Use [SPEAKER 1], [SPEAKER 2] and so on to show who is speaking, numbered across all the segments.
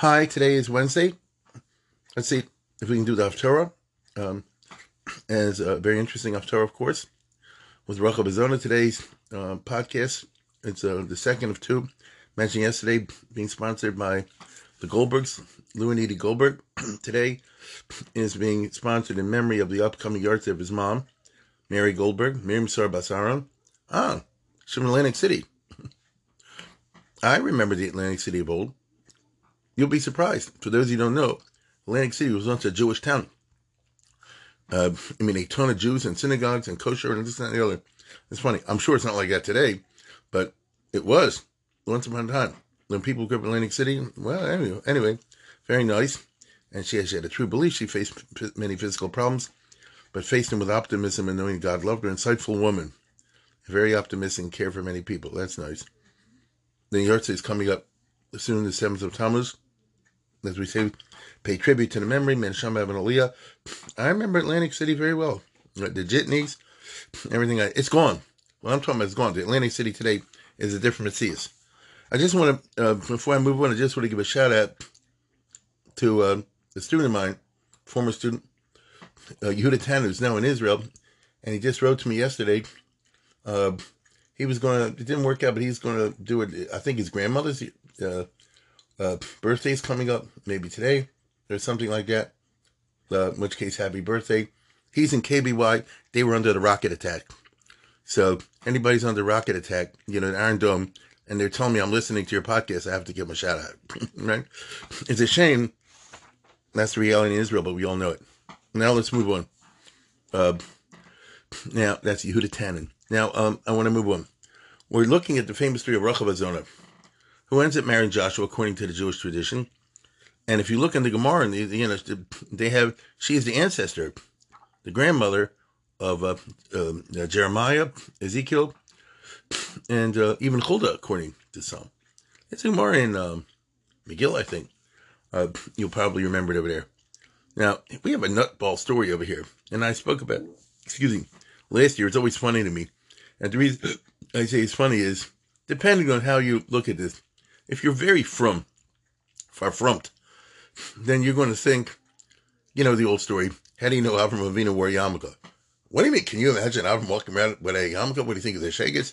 [SPEAKER 1] Hi, today is Wednesday. Let's see if we can do the Haftarah. Um, it's a very interesting Haftarah, of course, with Rachel Bazona. Today's uh, podcast, it's uh, the second of two, mentioned yesterday, being sponsored by the Goldbergs, Lou and Edie Goldberg. Today is being sponsored in memory of the upcoming yard of his mom, Mary Goldberg, Miriam Sar Basaron. Ah, she's from Atlantic City. I remember the Atlantic City of old. You'll be surprised. For those of you who don't know, Atlantic City was once a Jewish town. Uh, I mean, a ton of Jews and synagogues and kosher and this and the other. It's funny. I'm sure it's not like that today, but it was once upon a time. When people grew up in Atlantic City, well, anyway, anyway very nice. And she, she had a true belief. She faced many physical problems, but faced them with optimism and knowing God loved her. Insightful woman, very optimistic and care for many people. That's nice. The Yahrzeit is coming up soon, the 7th of Tammuz. As we say, pay tribute to the memory, Menachem Ibn Aliyah. I remember Atlantic City very well. The jitneys, everything. It's gone. What I'm talking about is gone. The Atlantic City today is a different Matthias. I just want to, uh, before I move on, I just want to give a shout out to uh, a student of mine, former student, uh, Yehuda Tan, who's now in Israel, and he just wrote to me yesterday. Uh, he was going to, it didn't work out, but he's going to do it. I think his grandmother's uh, uh, birthday's coming up, maybe today or something like that. Uh, in which case, happy birthday. He's in KBY. They were under the rocket attack. So anybody's under rocket attack, you know, in Iron Dome, and they're telling me I'm listening to your podcast, I have to give them a shout out. right? It's a shame. That's the reality in Israel, but we all know it. Now let's move on. Uh, now that's Yehuda Tannen. Now um, I want to move on. We're looking at the famous story of Rachav Azona, who ends up marrying Joshua according to the Jewish tradition. And if you look in the Gemara, you know they have she is the ancestor, the grandmother of uh, um, uh, Jeremiah, Ezekiel, and uh, even Huldah, according to some. It's a Gemara in um, Megillah, I think. Uh, you'll probably remember it over there. Now, we have a nutball story over here, and I spoke about, excuse me, last year. It's always funny to me. And the reason I say it's funny is, depending on how you look at this, if you're very from, far frumped, then you're going to think, you know, the old story, how do you know Avram Avinu wore yarmulke? What do you mean? Can you imagine Avram walking around with a yarmulke? What do you think of the shakers?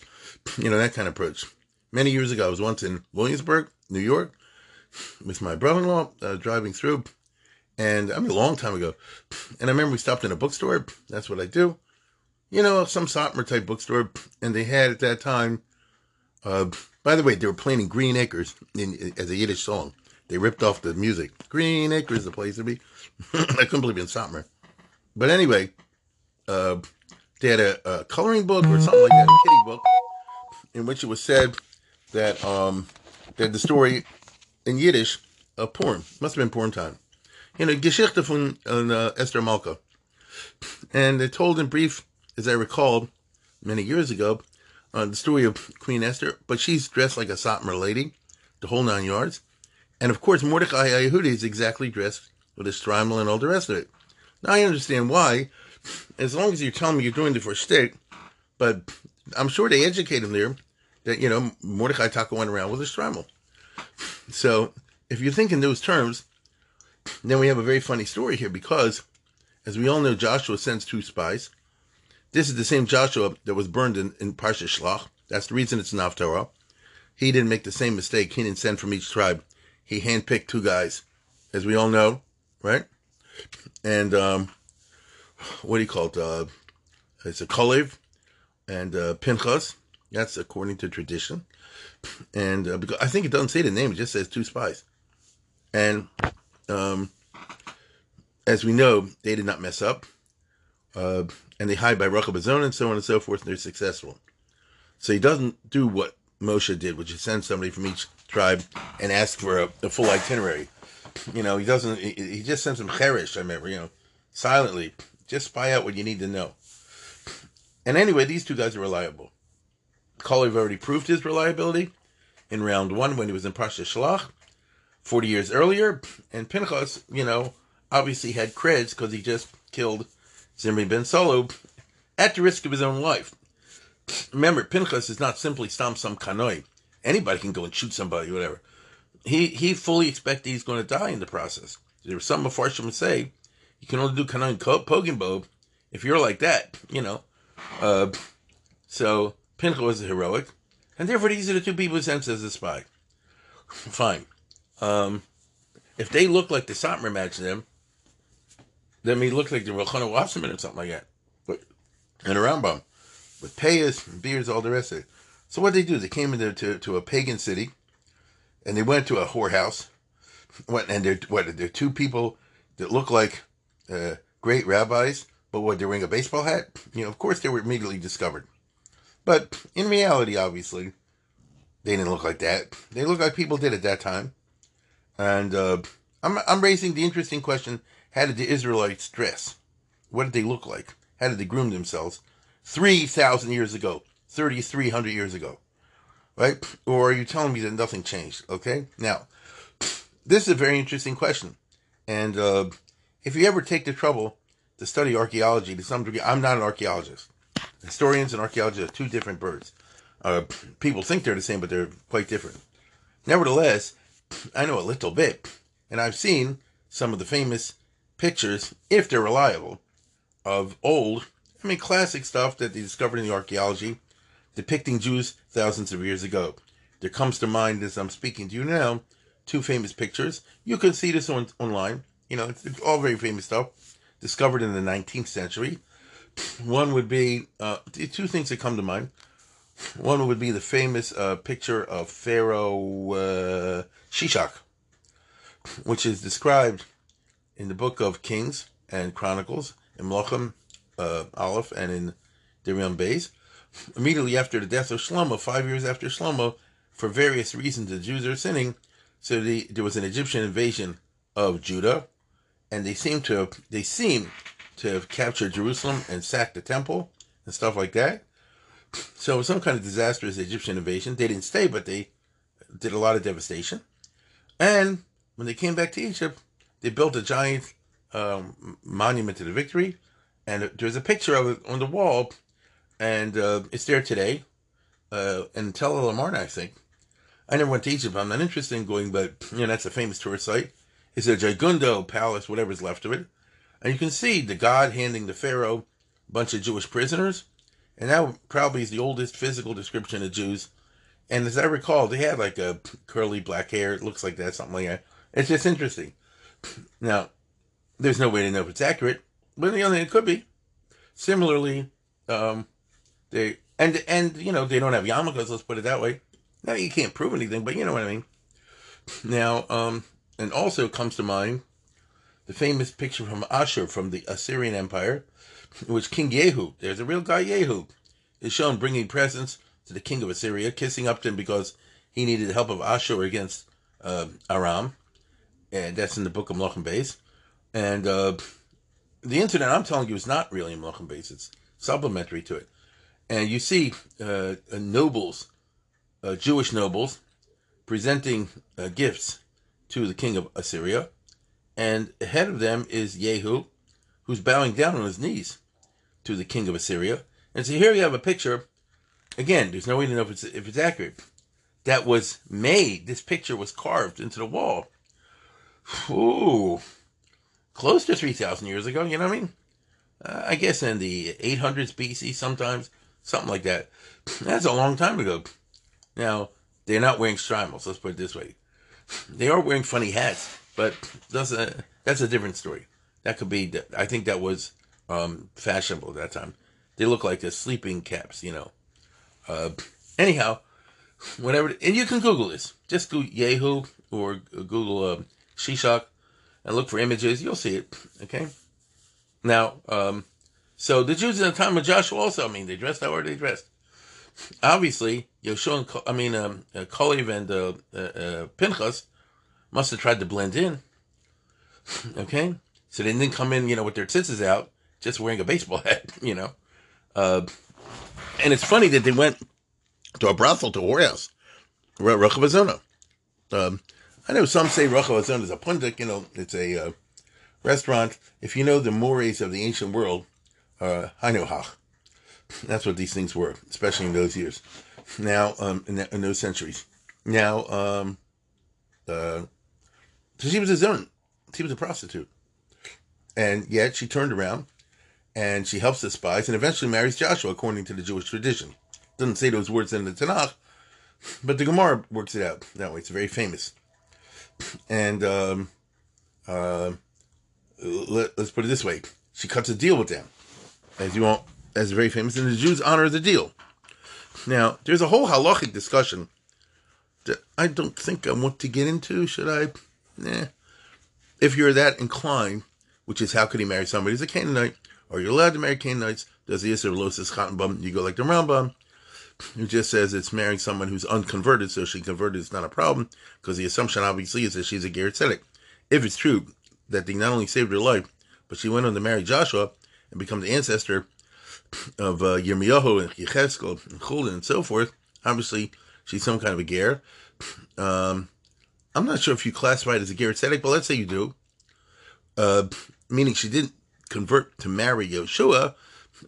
[SPEAKER 1] You know, that kind of approach. Many years ago, I was once in Williamsburg, New York, with my brother-in-law uh, driving through, and I mean a long time ago. And I remember we stopped in a bookstore. That's what I do. You know, some Satmar type bookstore, and they had at that time. Uh, by the way, they were playing Green Acres in, as a Yiddish song. They ripped off the music. Green Acres, the place to be. I couldn't believe it in Satmar. But anyway, uh, they had a, a, coloring book or something like that, a kitty book, in which it was said that um, that the story in Yiddish of porn must have been porn time. You know, Geschichte von uh, Esther Malka, and it told in brief, as I recalled many years ago, uh, the story of Queen Esther. But she's dressed like a Satmar lady, the whole nine yards, and of course Mordecai Yehudi is exactly dressed with a shtreimel and all the rest of it. Now I understand why as long as you're telling me you're doing it for stick, but I'm sure they educate him there that, you know, Mordecai Taka went around with a shtreimel. So if you think in those terms, then we have a very funny story here because, as we all know, Joshua sends two spies. This is the same Joshua that was burned in, in Parsha Shlach. That's the reason it's an Torah. He didn't make the same mistake. He didn't send from each tribe. He handpicked two guys, as we all know, right? And um, what do you call it? Uh, it's a Kalev and uh, Pinchas. That's according to tradition. And uh, because I think it doesn't say the name, it just says two spies. And um, as we know, they did not mess up. Uh, and they hide by Rachav and so on and so forth, and they're successful. So he doesn't do what Moshe did, which is send somebody from each tribe and ask for a, a full itinerary. You know, he doesn't. He, he just sends them cheresh. I remember, you know, silently, just spy out what you need to know. And anyway, these two guys are reliable. Kalev already proved his reliability in round one when he was in Pasha Shalach, 40 years earlier. And Pinchas, you know, obviously had creds because he just killed Zimri ben Salu at the risk of his own life. Remember, Pinchas is not simply stomp some kanoi. Anybody can go and shoot somebody, whatever. He he fully expected he's going to die in the process. There were some Mepharshim say you can only do kanoi poging bow if you're like that, you know. Uh, so Pinchas was heroic, and therefore these are the two people sent as a spy. Fine. Um, if they look like the Satmar imagine them, then he look like the Rechona Wasserman or something like that. But and a Rambam with payas and beards, all the rest of it. So what they do? They came into to, to a pagan city, and they went to a whorehouse. Went and they're what? They're two people that look like uh, great rabbis, but what? They're wearing a baseball hat. You know, of course, they were immediately discovered. But in reality, obviously, they didn't look like that. They look like people did at that time. And uh, I'm I'm raising the interesting question: How did the Israelites dress? What did they look like? How did they groom themselves? Three thousand years ago, thirty three hundred years ago, right? Or are you telling me that nothing changed? Okay, now this is a very interesting question, and uh, if you ever take the trouble to study archaeology to some degree, I'm not an archaeologist. Historians and archaeologists are two different birds. Uh, people think they're the same, but they're quite different. Nevertheless, I know a little bit, and I've seen some of the famous pictures, if they're reliable, of old, I mean, classic stuff that they discovered in the archaeology, depicting Jews thousands of years ago. There comes to mind as I'm speaking to you now, two famous pictures. You can see this on online. You know, it's, it's all very famous stuff, discovered in the 19th century. One would be uh, two things that come to mind. One would be the famous uh, picture of Pharaoh uh, Shishak, which is described in the book of Kings and Chronicles, in Melachim uh, Aleph and in Dirion Beis. Immediately after the death of Shlomo, five years after Shlomo, for various reasons, the Jews are sinning. So the, there was an Egyptian invasion of Judah, and they seem to have, they seem to have captured Jerusalem and sacked the temple and stuff like that. So it was some kind of disastrous Egyptian invasion. They didn't stay, but they did a lot of devastation. And when they came back to Egypt, they built a giant um, monument to the victory, and there's a picture of it on the wall, and uh, it's there today, uh, in Tel El Amarna, I think. I never went to Egypt. I'm not interested in going, but you know that's a famous tourist site. It's a Jagundo Palace, whatever's left of it, and you can see the god handing the pharaoh a bunch of Jewish prisoners, and that probably is the oldest physical description of Jews. And as I recall, they had like a curly black hair. It looks like that, something like that. It's just interesting. Now, there's no way to know if it's accurate, but you know it could be. Similarly, um, they and and you know they don't have yarmulkes. Let's put it that way. Now you can't prove anything, but you know what I mean. Now, um, and also comes to mind the famous picture from Ashur from the Assyrian Empire, which King Yehu, there's a real guy Yehu, is shown bringing presents to the king of Assyria, kissing up to him because he needed the help of Ashur against uh, Aram, and that's in the book of Melachim Beis. And uh, the incident I'm telling you is not really Melachim Beis; it's supplementary to it. And you see uh, nobles, uh, Jewish nobles, presenting uh, gifts to the king of Assyria, and ahead of them is Yehu, who's bowing down on his knees to the king of Assyria. And so here you have a picture. Again, there's no way to know if it's if it's accurate. That was made. This picture was carved into the wall. Ooh, close to three thousand years ago. You know what I mean? Uh, I guess in the 800s BC, sometimes something like that. That's a long time ago. Now they're not wearing shtreimels. Let's put it this way. They are wearing funny hats, but that's a that's a different story. That could be. I think that was um, fashionable at that time. They look like the sleeping caps, you know. Uh, anyhow, whatever, and you can Google this. Just go Yahoo or Google uh, Shishak and look for images. You'll see it. Okay. Now, um, so the Jews in the time of Joshua also, I mean, they dressed how are they dressed? obviously, Yoshua and, I mean, um, uh, Kolev and uh, uh, uh, Pinchas must have tried to blend in. Okay? So they didn't come in, you know, with their tits out, just wearing a baseball hat, you know. Uh, and it's funny that they went to a brothel, to a whorehouse, Rachav Um, I know some say Rachav is a pundik, you know, it's a uh, restaurant. If you know the mores of the ancient world, uh, Hainohach. That's what these things were, especially in those years. Now, um, in, in those centuries. Now, um, uh, so she was a zone. She was a prostitute. And yet she turned around and she helps the spies and eventually marries Joshua according to the Jewish tradition. Doesn't say those words in the Tanakh, but the Gemara works it out that way. It's very famous. And um, uh, let, us put it this way: she cuts a deal with them, as you want, as very famous, and the Jews honor the deal. Now, there's a whole halachic discussion that I don't think I want to get into. Should I? Nah. If you're that inclined, which is how could he marry somebody who's a Canaanite? Are you allowed to marry Canaanites? Does the Yisr Losis Bum? You go like the Rambam, who just says it's marrying someone who's unconverted, so she converted is not a problem, because the assumption obviously is that she's a Ger If it's true that they not only saved her life, but she went on to marry Joshua and become the ancestor of uh, Yirmiyahu and Yechezkel and Chuldah and so forth, obviously she's some kind of a Ger. Um, I'm not sure if you classify it as a Ger but let's say you do. Uh, meaning she didn't convert to marry Yeshua.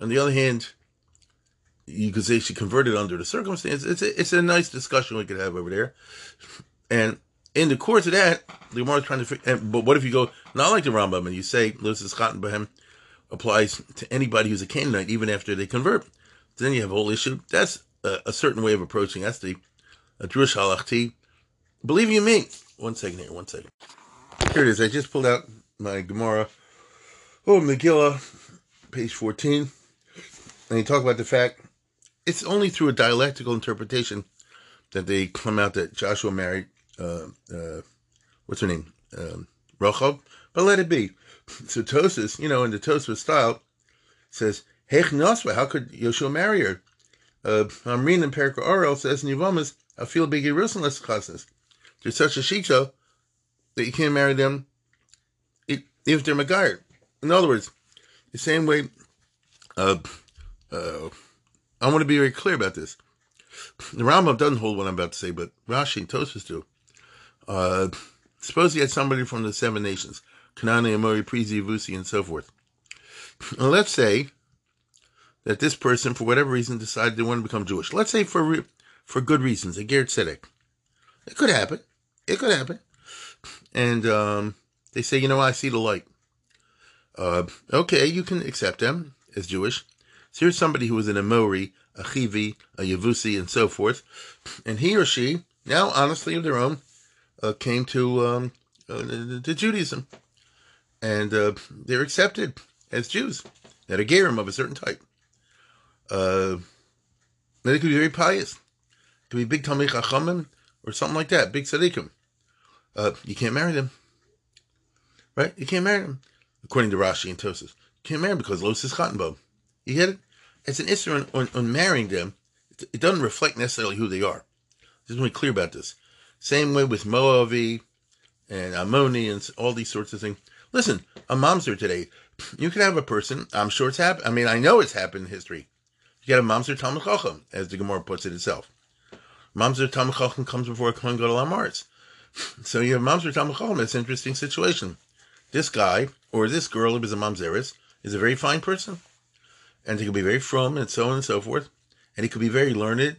[SPEAKER 1] On the other hand, you could say she converted under the circumstance. It's a, it's a nice discussion we could have over there. And in the course of that, is trying to but what if you go not like the Rambam and you say, Lucis Cotton Bahem applies to anybody who's a Canaanite even after they convert? Then you have a whole issue. That's a, a certain way of approaching. The a Drush Halachti. Believe you me. One second here, one second. Here it is. I just pulled out my Gemara. Oh, Megillah, page 14. And you talk about the fact it's only through a dialectical interpretation that they come out that Joshua married, uh, uh, what's her name? Um. But let it be. So Tosfos, you know, in the Tosfos style, says, Hech Nosva, how could Yoshua marry her? Uh, Amrin and Perka Orel says I feel big Jerusalem chasnas. There's such a shita that you can't marry them if they're. In other words, the same way, uh, uh, I want to be very clear about this. The Rambam doesn't hold what I'm about to say, but Rashi and Tosfos do. Uh, suppose you had somebody from the seven nations, Kanani, Amori, Prizi, Vusi, and so forth. And let's say that this person, for whatever reason, decided they want to become Jewish. Let's say for for good reasons, a Ger Tzedek. It could happen. It could happen. And um, they say, you know, I see the light. Uh, okay, you can accept them as Jewish. So here's somebody who was an Amori, a Chivi, a Yavusi, and so forth. And he or she, now honestly of their own, uh, came to, um, uh, to Judaism. And uh, they're accepted as Jews that are Gerim of a certain type. Uh, they could be very pious. Could be big Talmid Chachamim or something like that, big tzaddikim. Uh, you can't marry them, right? You can't marry them, according to Rashi and Tosfos. You can't marry them because Los is Cottonbow. You get it? It's an issue on, on, on, marrying them. It, doesn't reflect necessarily who they are. Just want to be clear about this. Same way with Moavi and Ammoni and all these sorts of things. Listen, a momster today. You can have a person. I'm sure it's happened. I mean, I know it's happened in history. You got a momster Talmud Chacham, as the Gemara puts it itself. Mamzer Talmud Chacham comes before Kohen Gadol Amaretz. So you have Mamzer Talmud Chacham. It's an interesting situation. This guy, or this girl who is a Mamzeris, is a very fine person. And he could be very from and so on and so forth. And he could be very learned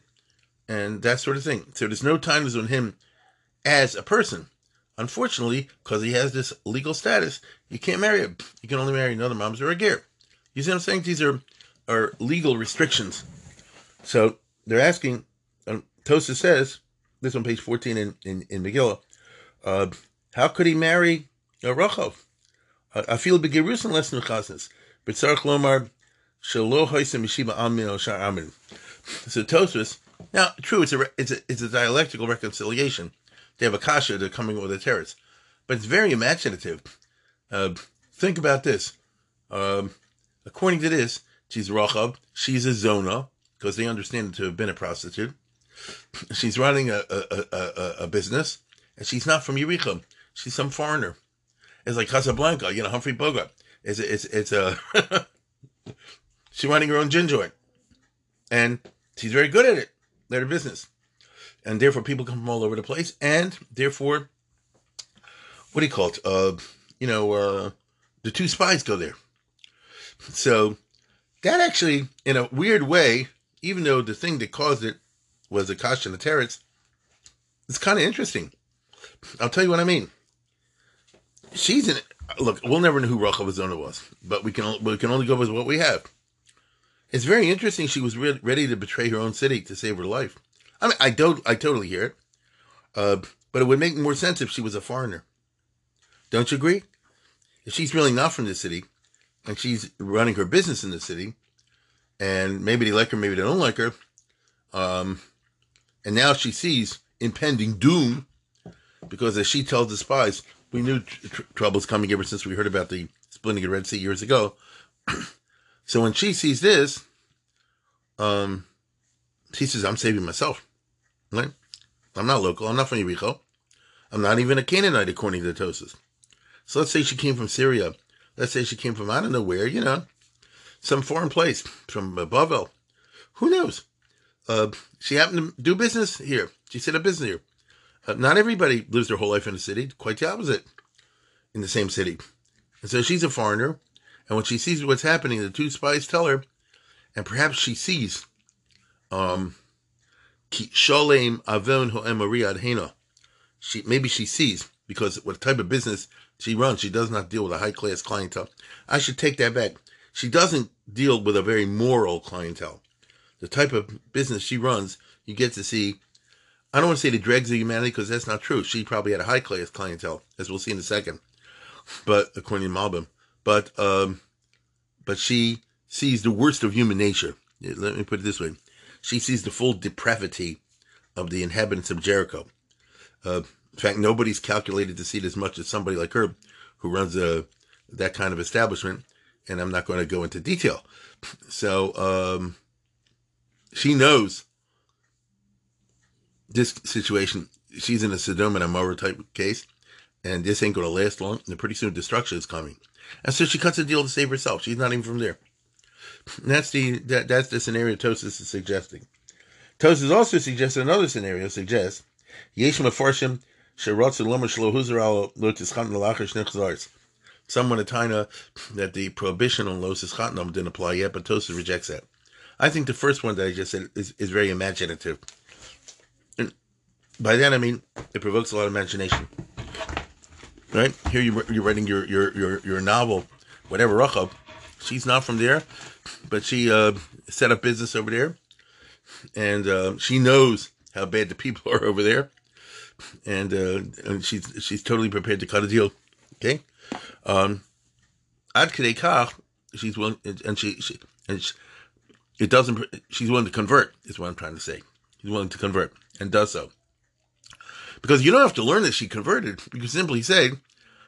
[SPEAKER 1] and that sort of thing. So there's no time on him as a person. Unfortunately, because he has this legal status, you can't marry him. You can only marry another Mamzer or a Ger. You see what I'm saying? These are, are legal restrictions. So they're asking Tosa says, this on page 14 in, in, in Megillah, uh, how could he marry a? I feel begirusin less nuchasnes, but Sarach Lomar shelo hoisem yeshiva amin o shar amin. So Tosfos, now true, it's a it's a it's a dialectical reconciliation. They have a kasha, they're coming with a teretz, but it's very imaginative. Uh, think about this. Um, according to this, she's Rachav, she's a zona, because they understand to have been a prostitute. She's running a, a, a, a, business, and she's not from Yericho. She's some foreigner. It's like Casablanca, you know, Humphrey Bogart. It's it's it's a she's running her own gin joint, and she's very good at it. At her business, and therefore people come from all over the place, and therefore, what do you call it? Uh, you know, uh, the two spies go there. So that actually, in a weird way, even though the thing that caused it was the Kasha and the Teretz, it's kind of interesting. I'll tell you what I mean. She's in. Look, we'll never know who Rachav Azona was, but we can we can only go with what we have. It's very interesting. She was re- ready to betray her own city to save her life. I mean, I don't. I totally hear it, uh, but it would make more sense if she was a foreigner. Don't you agree? If she's really not from the city, and she's running her business in the city, and maybe they like her, maybe they don't like her, um, and now she sees impending doom because, as she tells the spies, we knew tr- tr- trouble's coming ever since we heard about the splitting of the Red Sea years ago. so when she sees this, um, she says, "I'm saving myself." Right? I'm not local. I'm not from Yericho. I'm not even a Canaanite, according to the Tosfos. So let's say she came from Syria Let's say she came from I don't know where, you know, some foreign place, from Bavel. Who knows? Uh, she happened to do business here. She set up business here. Uh, not everybody lives their whole life in a city. Quite the opposite, in the same city. And so she's a foreigner. And when she sees what's happening, the two spies tell her, and perhaps she sees, um, Sholem Avon Ho'em Hena. She maybe she sees because what type of business she runs. She does not deal with a high class clientele. I should take that back. She doesn't deal with a very moral clientele. The type of business she runs, you get to see. I don't want to say the dregs of humanity because that's not true. She probably had a high class clientele, as we'll see in a second. But according to Malbim, but um, but she sees the worst of human nature. Let me put it this way: she sees the full depravity of the inhabitants of Jericho. Uh, in fact, nobody's calculated to see it as much as somebody like her who runs a that kind of establishment. And I'm not going to go into detail. So um, she knows this situation. She's in a Sodom and Amora type case, and this ain't going to last long. And pretty soon destruction is coming. And so she cuts a deal to save herself. She's not even from there. And that's the that, that's the scenario Tosfos is suggesting. Tosfos also suggests another scenario. Suggests Yesh Mefarshim Someone a taina that the prohibition on los ischatnam didn't apply yet, but Tosa rejects that. I think the first one that I just said is, is very imaginative. And by that I mean it provokes a lot of imagination. Right here, you, you're writing your your your, your novel, whatever Rachab. She's not from there, but she uh, set up business over there, and uh, she knows how bad the people are over there and, uh, and she's she's totally prepared to cut a deal. Okay, um, ad kach, she's willing, and she, she and she, it doesn't. She's willing to convert. Is what I'm trying to say. She's willing to convert and does so. Because you don't have to learn that she converted. You can simply say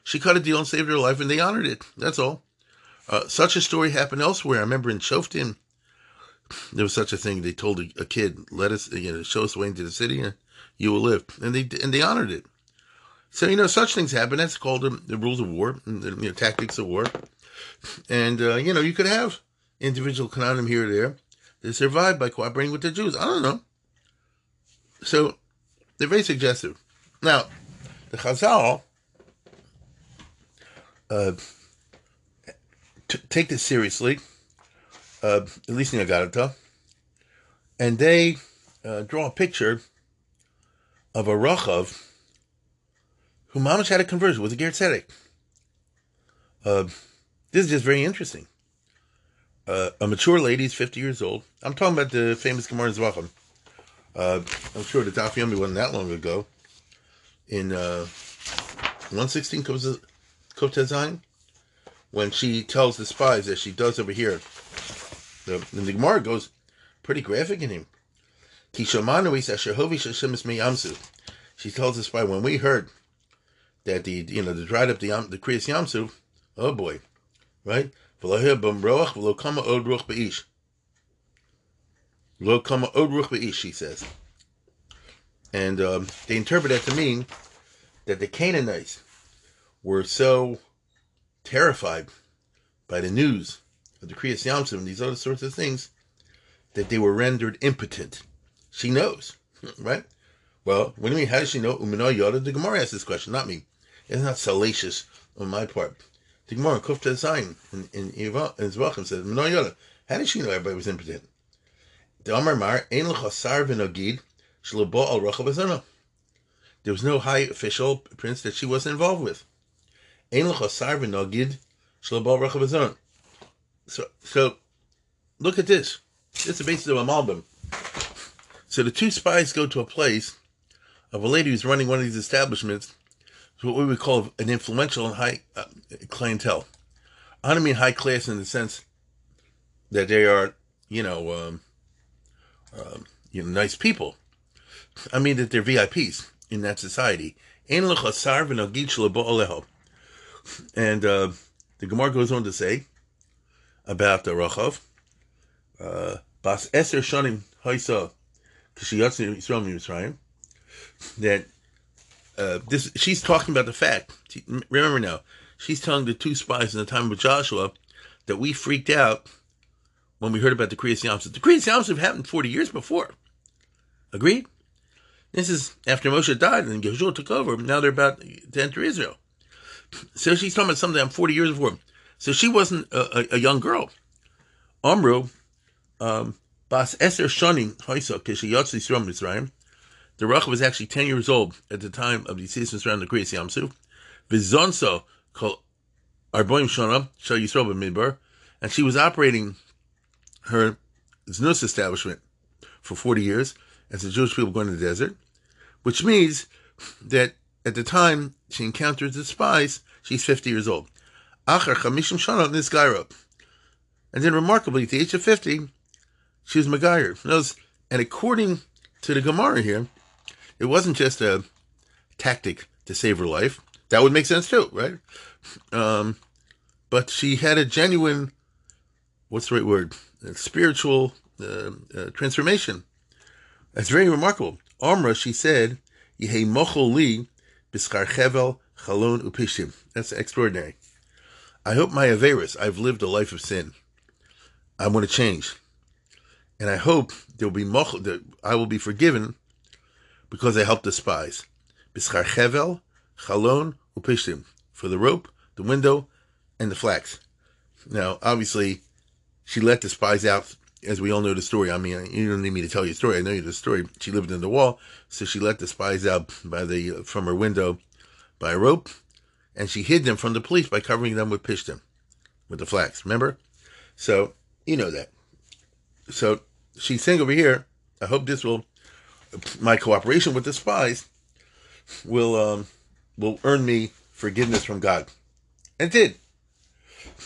[SPEAKER 1] she cut a deal and saved her life, and they honored it. That's all. Uh, such a story happened elsewhere. I remember in Shoftim, there was such a thing. They told a, a kid, "Let us, you know, show us the way into the city." And you will live. And they and they honored it. So you know, such things happen. That's called the, rules of war, the you know, tactics of war. And uh, you know, you could have individual Canaanim here or there that survived by cooperating with the Jews. I don't know. So they're very suggestive. Now, the Chazal uh, t- take this seriously, uh, at least in Agadata, and they uh, draw a picture of a Rachav who Mamash had a conversion with a Ger. Uh, this is just very interesting. Uh, a mature lady is 50 years old. I'm talking about the famous Gemara Zvachim. Uh, I'm sure the Daf wasn't that long ago. In uh, 116 Kotazine, when she tells the spies that she does over here, the, the Gemara goes pretty graphic in him. She tells us by when we heard that the you know the dried up the the Kriyas Yamsu, oh boy, right? She says. And um, they interpret that to mean that the Canaanites were so terrified by the news of the Kriyas and these other sorts of things that they were rendered impotent. She knows, right? Well, what do you mean? How does she know? Umino Yoda? The Gemara asked this question, not me. It's not salacious on my part. The Gemara, Kufta Zayin, in, in, in says, Umino Yoda. How did she know everybody was impotent? There was no high official prince that she wasn't involved with. So, so, look at this. This is the basis of a malbim. So the two spies go to a place of a lady who's running one of these establishments, It's what we would call an influential and high uh, clientele. I don't mean high class in the sense that they are, you know, um, um, you know, nice people. I mean that they're VIPs in that society. And uh, the Gemara goes on to say about the Rachav, uh, Bas Eser Shanim Haisa Kishiyatsu Yisrael Mitzrayim, that uh, this she's talking about the fact. Remember now, she's telling the two spies in the time of Joshua that we freaked out when we heard about the Kriyas Yamsuf. The Kriyas Yamsuf happened 40 years before. Agreed? This is after Moshe died and Joshua took over. Now they're about to enter Israel. So she's talking about something I'm 40 years before. So she wasn't a, a, a young girl. Amru, um, Bas Eser Shonim Hoisa Kishiyotz Yisrael Mitzrayim. The Rachav was actually 10 years old at the time of the seasons around the Kriyas Yamsuf. Vizonso called Arboim Shona Shal Yisrael B'Midbar. And she was operating her Znus establishment for 40 years as the Jewish people going to the desert, which means that at the time she encounters the spies, she's 50 years old. Chamishim Shana Nisgaira. And then remarkably, at the age of 50, she was Megayer. And according to the Gemara here, it wasn't just a tactic to save her life. That would make sense too, right? Um, but she had a genuine, what's the right word? spiritual uh, uh, transformation. That's very remarkable. Omra, she said, Yehe mochol li biskar chevel chalon upishim. That's extraordinary. I hope my Averis, I've lived a life of sin. I want to change. And I hope there will be mochol, that I will be forgiven because I helped the spies. Biskar chevel chalon upishim. For the rope, the window, and the flax. Now, obviously, she let the spies out, as we all know the story. I mean, you don't need me to tell you the story. I know you the story. She lived in the wall, so she let the spies out by the from her window by a rope, and she hid them from the police by covering them with pishtim, with the flax. Remember? So you know that. So she's saying over here, I hope this will, my cooperation with the spies, will um, will earn me forgiveness from God. And it did.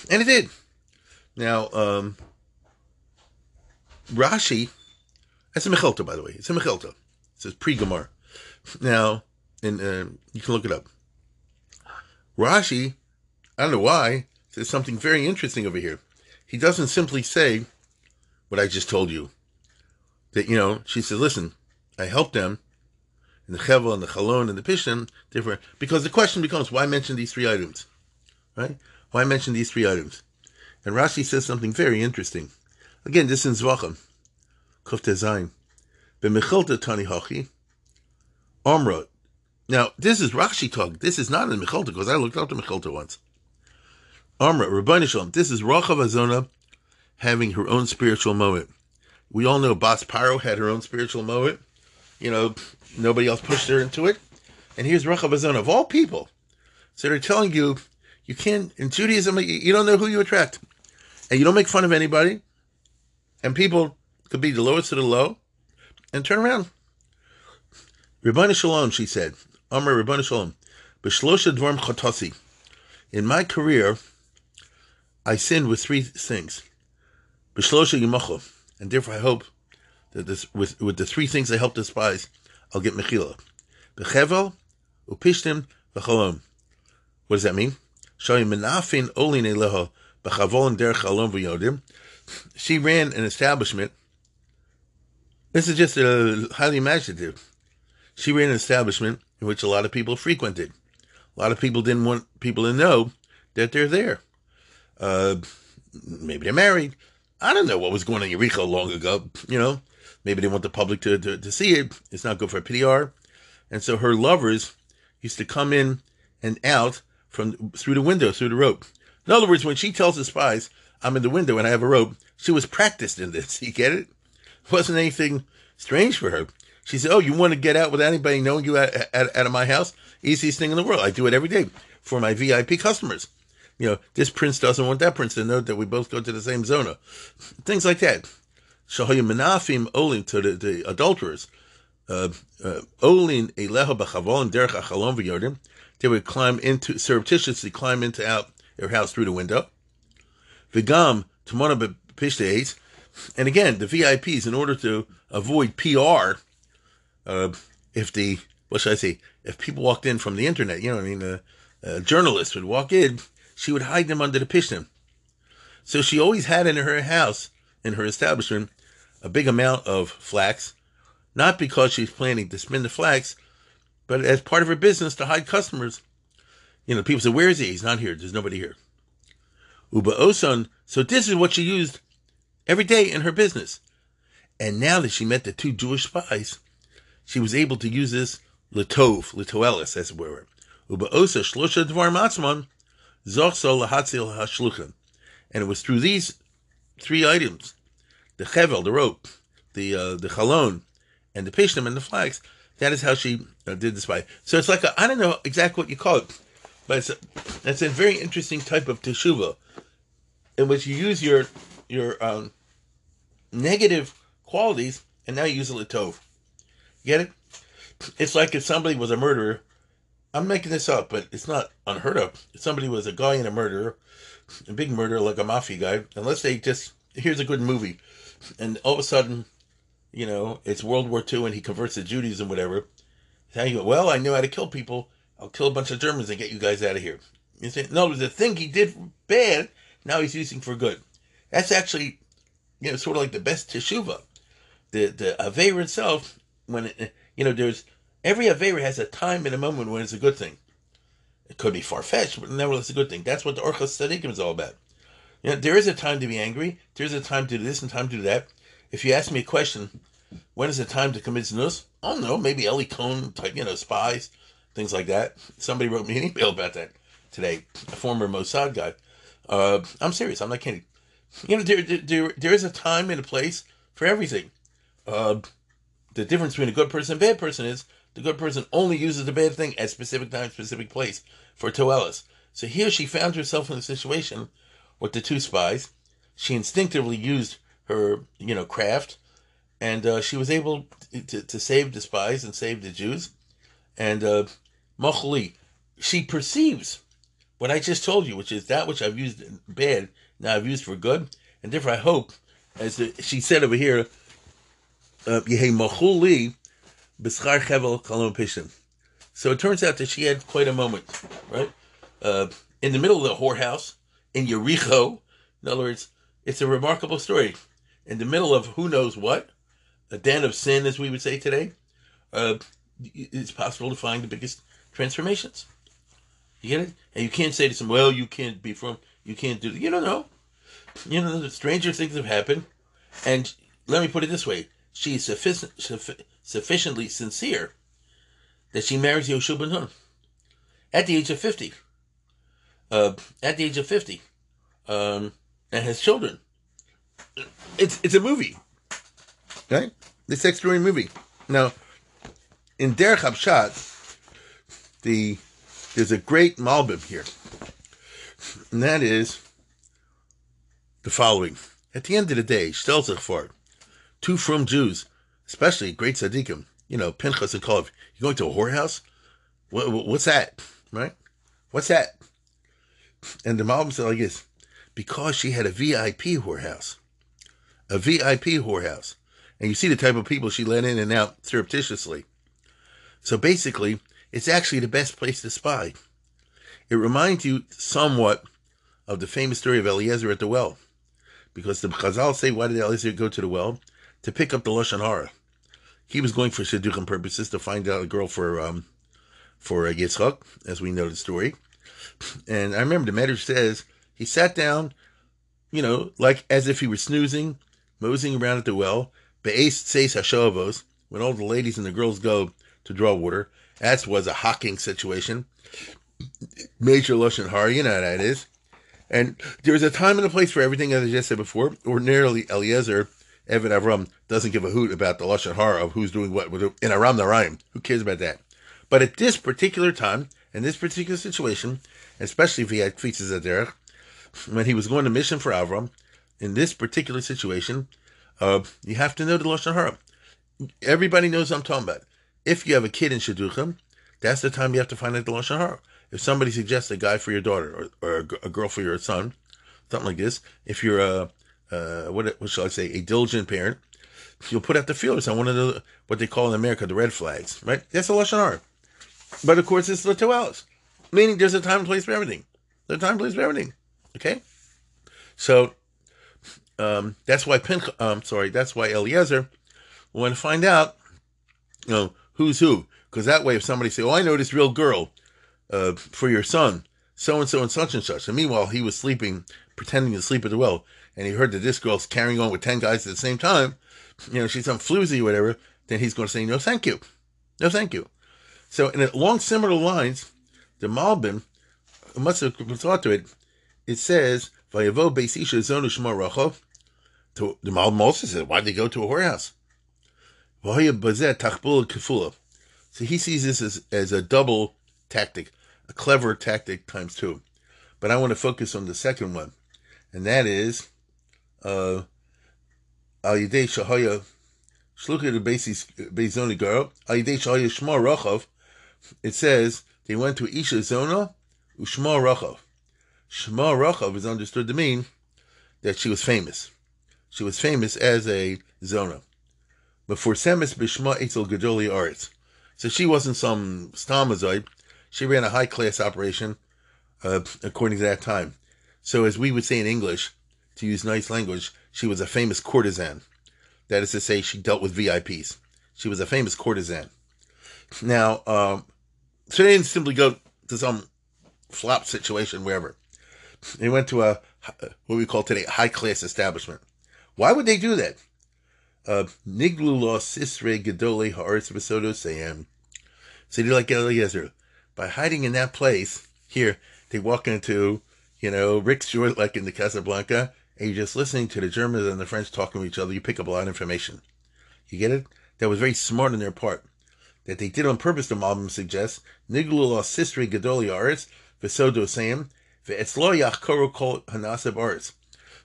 [SPEAKER 1] And it did. Now, um, Rashi, that's a Mechilta, by the way. It's a Mechilta. It says pre Gemara. Now, and uh, you can look it up. Rashi, I don't know why, says something very interesting over here. He doesn't simply say what I just told you. That, you know, she says, listen, I helped them and the Chevel and the Chalon and the Pishon, different, because the question becomes, why mention these three items? Right? Why mention these three items? And Rashi says something very interesting. Again, this is Zvachim. Kufte Zayin. B'mechilta tani hachi. Now, this is Rashi talking. This is not in Mechilta, because I looked up the Mechilta once. Omra, Ribono Shel Olam. This is Rachav Azona having her own spiritual moment. We all know Bas Paro had her own spiritual moment. You know, nobody else pushed her into it. And here's Rachav Azona, of all people. So they're telling you, you can't, in Judaism, you don't know who you attract and you don't make fun of anybody, and people could be the lowest of the low, and turn around. Rabbana Shalom, she said, Amr Rabbana Shalom, B'shlosha dvorm chotasi. In my career, I sinned with three things. B'shlosha yimacho, and therefore I hope that this with with the three things I help despise, I'll get mechila. B'chevel, upishtim, v'cholom. What does that mean? Shoyim menafin olin eleho she ran an establishment This is just a highly imaginative. She ran an establishment in which a lot of people frequented. A lot of people didn't want people to know that they're there. Uh, maybe they're married. I don't know what was going on in Yericho long ago. You know, maybe they want the public to, to, to see it. It's not good for PR. And so her lovers used to come in and out from through the window, through the rope. In other words, when she tells the spies, I'm in the window and I have a rope, she was practiced in this. You get it? wasn't anything strange for her. She said, Oh, you want to get out without anybody knowing you out, out, out of my house? Easiest thing in the world. I do it every day for my VIP customers. You know, this prince doesn't want that prince to know that we both go to the same zona. Things like that. Shahoyim Menafim Olin to the, adulterers. Uh, uh, Olin Eleha B'Chavon Derech Achalon V'Yodim. They would climb into, surreptitiously climb into out their house through the window. Vigam Timona B'Pishte And again, the VIPs, in order to avoid PR, uh, if the, what should I say, if people walked in from the internet, you know what I mean, a, a journalist would walk in, she would hide them under the pishtim. So she always had in her house, in her establishment, a big amount of flax, not because she's planning to spin the flax, but as part of her business to hide customers. You know, people say, Where is he? He's not here. There's nobody here. Uba Oson, so this is what she used every day in her business. And now that she met the two Jewish spies, she was able to use this Litov, Litoelis, as it were. Uba Osa Shlosha Dvar Matzman, Zochso Lahatzil Hashluchan. And it was through these three items, the chevel, the rope, the uh, the chalon, and the pishnim and the flags, that is how she uh, did the spy. So it's like I don't know exactly what you call it, but it's a, it's a very interesting type of teshuva, in which you use your your um, negative qualities and now you use a tov. Get it? It's like if somebody was a murderer. I'm making this up, but it's not unheard of. If somebody was a guy and a murderer, a big murderer like a mafia guy, unless they just here's a good movie, and all of a sudden, you know, it's World War II and he converts to Judaism, whatever. You go? Well, I knew how to kill people. I'll kill a bunch of Germans and get you guys out of here. You say, no, the thing he did bad, now he's using for good. That's actually, you know, sort of like the best teshuva. The the aver itself, when it, you know, there's every aver has a time and a moment when it's a good thing. It could be far fetched, but nevertheless, a good thing. That's what the Orchos Tzadikim is all about. You know, there is a time to be angry. There's a time to do this and time to do that. If you ask me a question, when is the time to commit znus? Oh no, maybe Eli Cohen type, you know, spies, things like that. Somebody wrote me an email about that today, a former Mossad guy. Uh, I'm serious. I'm not kidding. You know, there, there, there is a time and a place for everything. Uh, the difference between a good person and a bad person is the good person only uses the bad thing at specific time, specific place for Toelis. So here she found herself in a situation with the two spies. She instinctively used her, you know, craft, and uh, she was able to, to save the spies and save the Jews. And uh, Machli, she perceives what I just told you, which is that which I've used bad, now I've used for good. And therefore, I hope, as she said over here, uh, Machuli, B'schar Chevel Kalom Pishim. So it turns out that she had quite a moment, right? Uh, in the middle of the whorehouse, in Yericho. In other words, it's a remarkable story. In the middle of who knows what, a den of sin, as we would say today, uh, it's possible to find the biggest transformations. You get it? And you can't say to someone, well, you can't be from, you can't do, you don't know. You know, the stranger things have happened. And let me put it this way she's is sufficient, sufficiently sincere that she marries Yoshua ben Nun at the age of 50 uh, at the age of 50 um, and has children. It's it's a movie, right? This extraordinary movie. Now, in Derech Habshat, the there's a great malbim here, and that is the following. At the end of the day, Stelzach two from Jews, especially great tzaddikim, you know, Pinchas and Kalev, you're going to a whorehouse? What, what's that, right? What's that? And the mom said like this, because she had a VIP whorehouse, a VIP whorehouse. And you see the type of people she let in and out surreptitiously. So basically, it's actually the best place to spy. It reminds you somewhat of the famous story of Eliezer at the well. Because the Chazal say, why did Eliezer go to the well? To pick up the Lashon Hara. he was going for shidduchim purposes to find out a girl for um, for uh, Yitzchak, as we know the story. And I remember the Medrash says he sat down, you know, like as if he were snoozing, moseying around at the well. Be'ez seis hashovos, when all the ladies and the girls go to draw water. That was a hawking situation. Major Lashon Har, you know how that is. And there's a time and a place for everything, as I just said before. Ordinarily, Eliezer, Eved Avram, doesn't give a hoot about the Lashon Har of who's doing what in Aram Naharaim. Who cares about that? But at this particular time, in this particular situation, especially if he had features at when he was going to mission for Avram, in this particular situation, uh, you have to know the Lashon Hara. Everybody knows what I'm talking about. If you have a kid in Shidduchim, that's the time you have to find out the Lashon Hara. If somebody suggests a guy for your daughter or, or a, girl for your son, something like this, if you're a, uh, what, what shall I say, a diligent parent, you'll put out the feelers on one of the, what they call in America, the red flags, right? That's a Lashon Hara. But of course, it's the two hours, meaning there's a time and place for everything. There's a time and place for everything. Okay? So, um, that's why Pin, um, sorry, that's why Eliezer want to find out, you know, who's who. Because that way, if somebody say, "Oh, I know this real girl uh, for your son, so and so and such and such," and meanwhile he was sleeping, pretending to sleep at the well, and he heard that this girl's carrying on with ten guys at the same time, you know, she's some floozy or whatever, then he's going to say, "No, thank you, no, thank you." So, in along similar lines, the Malbim must have thought to it. It says, "Vayavo beisisha zonu shma Rachav." The Malbim also says, "Why'd they go to a whorehouse?" So he sees this as, as a double tactic, a clever tactic times two. But I want to focus on the second one, and that is uh, Al Yidei Shahaya Shlucha the Bezoni girl Al Yidei Shahaya Shma Rachav. It says they went to Isha Zona Ushma Rachav. Shma Rachav is understood to mean that she was famous. She was famous as a Zona. Before Semis Bishma Eitzel Gedoli Arts. So she wasn't some stamazoid. She ran a high class operation uh, according to that time. So, as we would say in English, to use nice language, she was a famous courtesan. That is to say, she dealt with VIPs. She was a famous courtesan. Now, um, so didn't simply go to some flop situation wherever. They went to a what we call today high class establishment. Why would they do that? Niglu lo sisre gedole haaretz. So they like Eliezer. By hiding in that place, here, they walk into, you know, Rick's joint like in the Casablanca, and you're just listening to the Germans and the French talking to each other. You pick up a lot of information. You get it? That was very smart on their part. That they did on purpose, the Malbim suggests. Niglu lo sisre gedole haaretz v'sodo sayem. V'etzlo yachkoru kol hanaseb arts.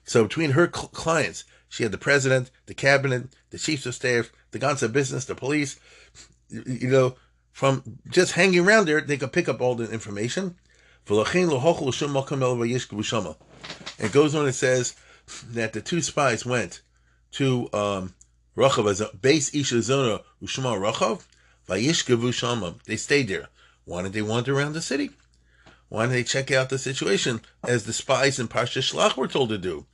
[SPEAKER 1] So between her cl- clients, she had the president, the cabinet, the chiefs of staff, the guns of business, the police. You know, from just hanging around there, they could pick up all the information. It goes on and says that the two spies went to um, Rachav base Isha Zona Ushma Rachav. They stayed there. Why did they wander around the city? Why did they check out the situation as the spies in Parsha Shlach were told to do?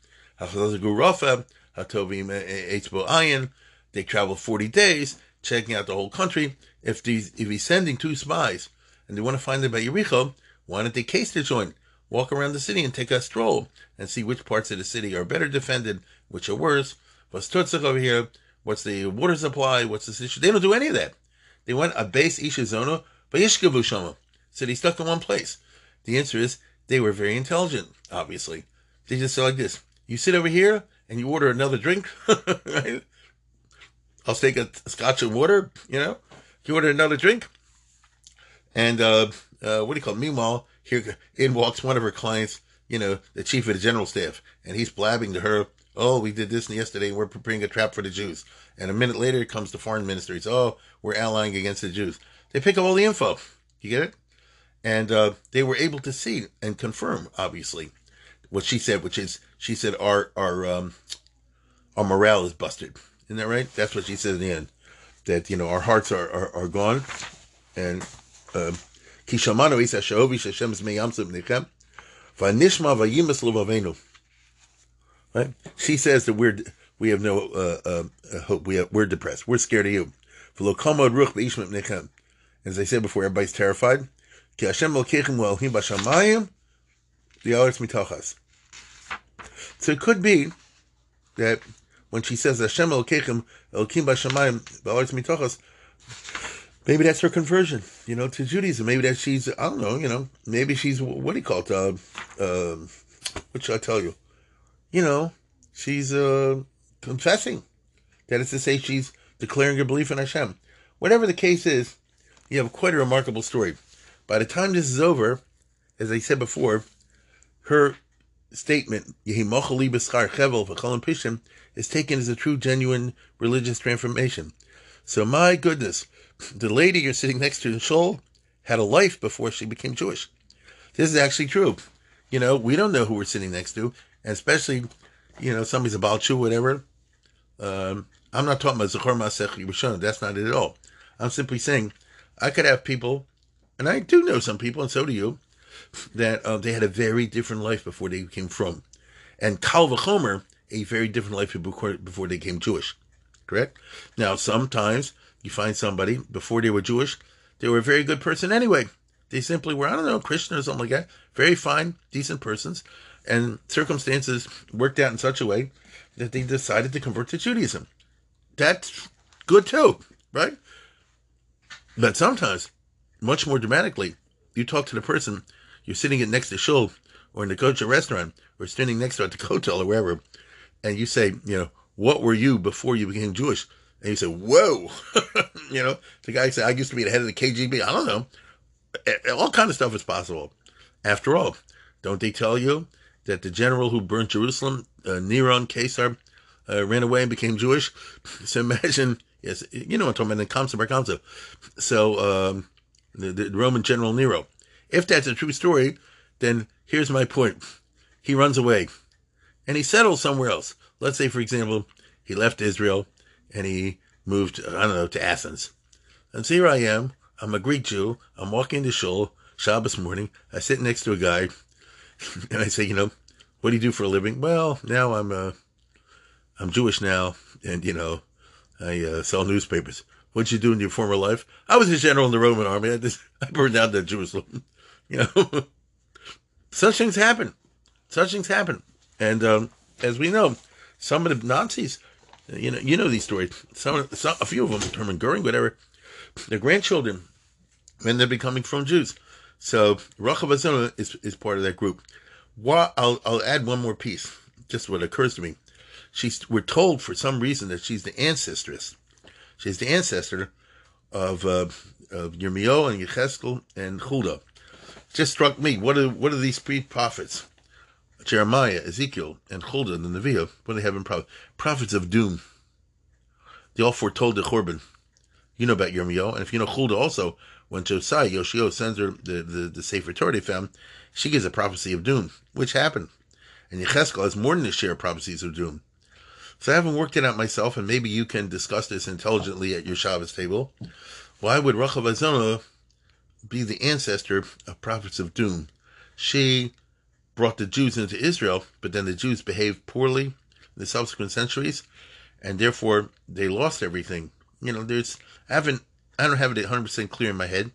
[SPEAKER 1] Hatovim Eitzbo Ayin. They travel 40 days, checking out the whole country. If these, if he's sending two spies and they want to find them by Yericho, why don't they case their joint, walk around the city and take a stroll and see which parts of the city are better defended, which are worse. What's Tutzach over here? What's the water supply? What's the situation? They don't do any of that. They went a base Ishizono, but Yishkavu Shama. So they stuck in one place. The answer is they were very intelligent, obviously. They just said like this. You sit over here and you order another drink, right? I'll take a scotch and water, you know. You order another drink, and uh, uh, what do you call it? Meanwhile, here in walks one of her clients, you know, the chief of the general staff, and he's blabbing to her, "Oh, we did this yesterday, we're preparing a trap for the Jews." And a minute later, comes the foreign minister. He's, "Oh, we're allying against the Jews." They pick up all the info. You get it? And uh, they were able to see and confirm, obviously, what she said, which is she said our our um, our morale is busted. Isn't that right? That's what she said in the end. That you know our hearts are are, are gone, and um, isa nechem vanishma. Right? She says that we're we have no uh, uh, hope. We have, we're depressed. We're scared of you. As I said before, everybody's terrified. The. So it could be that when she says Hashem Elokeichem Elohim b'shamayim, the Aretz mitochas, maybe that's her conversion, you know, to Judaism. Maybe that she's, I don't know, you know, maybe she's, what do you call it? Uh, uh, what should I tell you? You know, she's uh, confessing. That is to say, she's declaring her belief in Hashem. Whatever the case is, you have quite a remarkable story. By the time this is over, as I said before, her statement, is taken as a true, genuine religious transformation. So, my goodness, the lady you're sitting next to in Shul had a life before she became Jewish. This is actually true. You know, we don't know who we're sitting next to, and especially, you know, somebody's about you, whatever. Um, I'm not talking about Zechor Masech Yerushalayim. That's not it at all. I'm simply saying I could have people and I do know some people, and so do you, that uh, they had a very different life before they came from, and Kal V'chomer, a very different life before, before they became Jewish. Correct? Now, sometimes you find somebody before they were Jewish, they were a very good person anyway. They simply were, I don't know, Christian or something like that. Very fine, decent persons. And circumstances worked out in such a way that they decided to convert to Judaism. That's good too, right? But sometimes much more dramatically, you talk to the person, you're sitting at next to Shul or in the kosher restaurant or standing next to at the hotel or wherever, and you say, you know, what were you before you became Jewish? And you say, whoa, you know, the guy said, I used to be the head of the KGB. I don't know. All kind of stuff is possible. After all, don't they tell you that the general who burned Jerusalem, uh, Neron Caesar, uh, ran away and became Jewish? So imagine, yes, you know what I'm talking about, the Kamsa Bar Kamsa. So, um, the, the Roman general Nero. If that's a true story, then here's my point. He runs away and he settles somewhere else. Let's say, for example, he left Israel and he moved, I don't know, to Athens. And so here I am. I'm a Greek Jew. I'm walking to Shul, Shabbos morning. I sit next to a guy and I say, you know, what do you do for a living? Well, now I'm, uh, I'm Jewish now and, you know, I uh, sell newspapers. What'd you do in your former life? I was a general in the Roman army. I, just, I burned down the Jerusalem. You know, such things happen. Such things happen. And um, as we know, some of the Nazis, you know, you know these stories. Some, some a few of them, Hermann Goering, whatever, their grandchildren when they're becoming from Jews. So Rachav Azona is is part of that group. What I'll I'll add one more piece, just what occurs to me. She's we're told for some reason that she's the ancestress She's the ancestor of uh, of Yirmiyahu and Yecheskel and Chuldah. Just struck me. What are what are these three prophets? Jeremiah, Ezekiel, and Huldah, the Neviah. Do they have in prophets? Prophets of doom. They all foretold the Churban. You know about Yirmiyahu, and if you know Huldah also, when Josiah, Yoshio sends her the, the, the Sefer Torah they found, she gives a prophecy of doom, which happened. And Yecheskel has more than a share of prophecies of doom. So I haven't worked it out myself, and maybe you can discuss this intelligently at your Shabbos table. Why would Rachav Azona be the ancestor of prophets of doom? She brought the Jews into Israel, but then the Jews behaved poorly in the subsequent centuries, and therefore they lost everything. You know, there's I haven't I don't have it 100 percent clear in my head,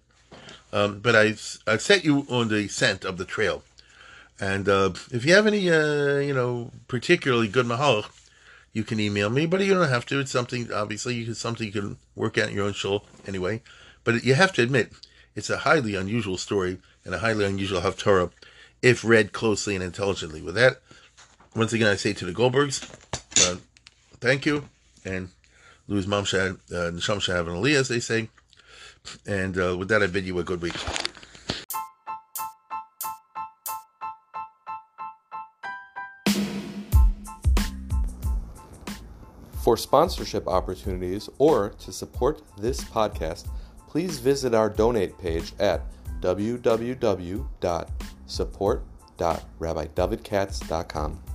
[SPEAKER 1] um, but I've I've set you on the scent of the trail. And uh, if you have any, uh, you know, particularly good mahalach, you can email me, but you don't have to. It's something obviously you can something you can work out in your own show anyway. But you have to admit it's a highly unusual story and a highly unusual Haftarah if read closely and intelligently. With that, once again, I say to the Goldbergs, uh, thank you, and Louis Mom Shad, uh, Nisham Shahav and Ali, as they say. And uh, with that, I bid you a good week.
[SPEAKER 2] For sponsorship opportunities or to support this podcast, please visit our donate page at www.support.rabbidavidkatz.com.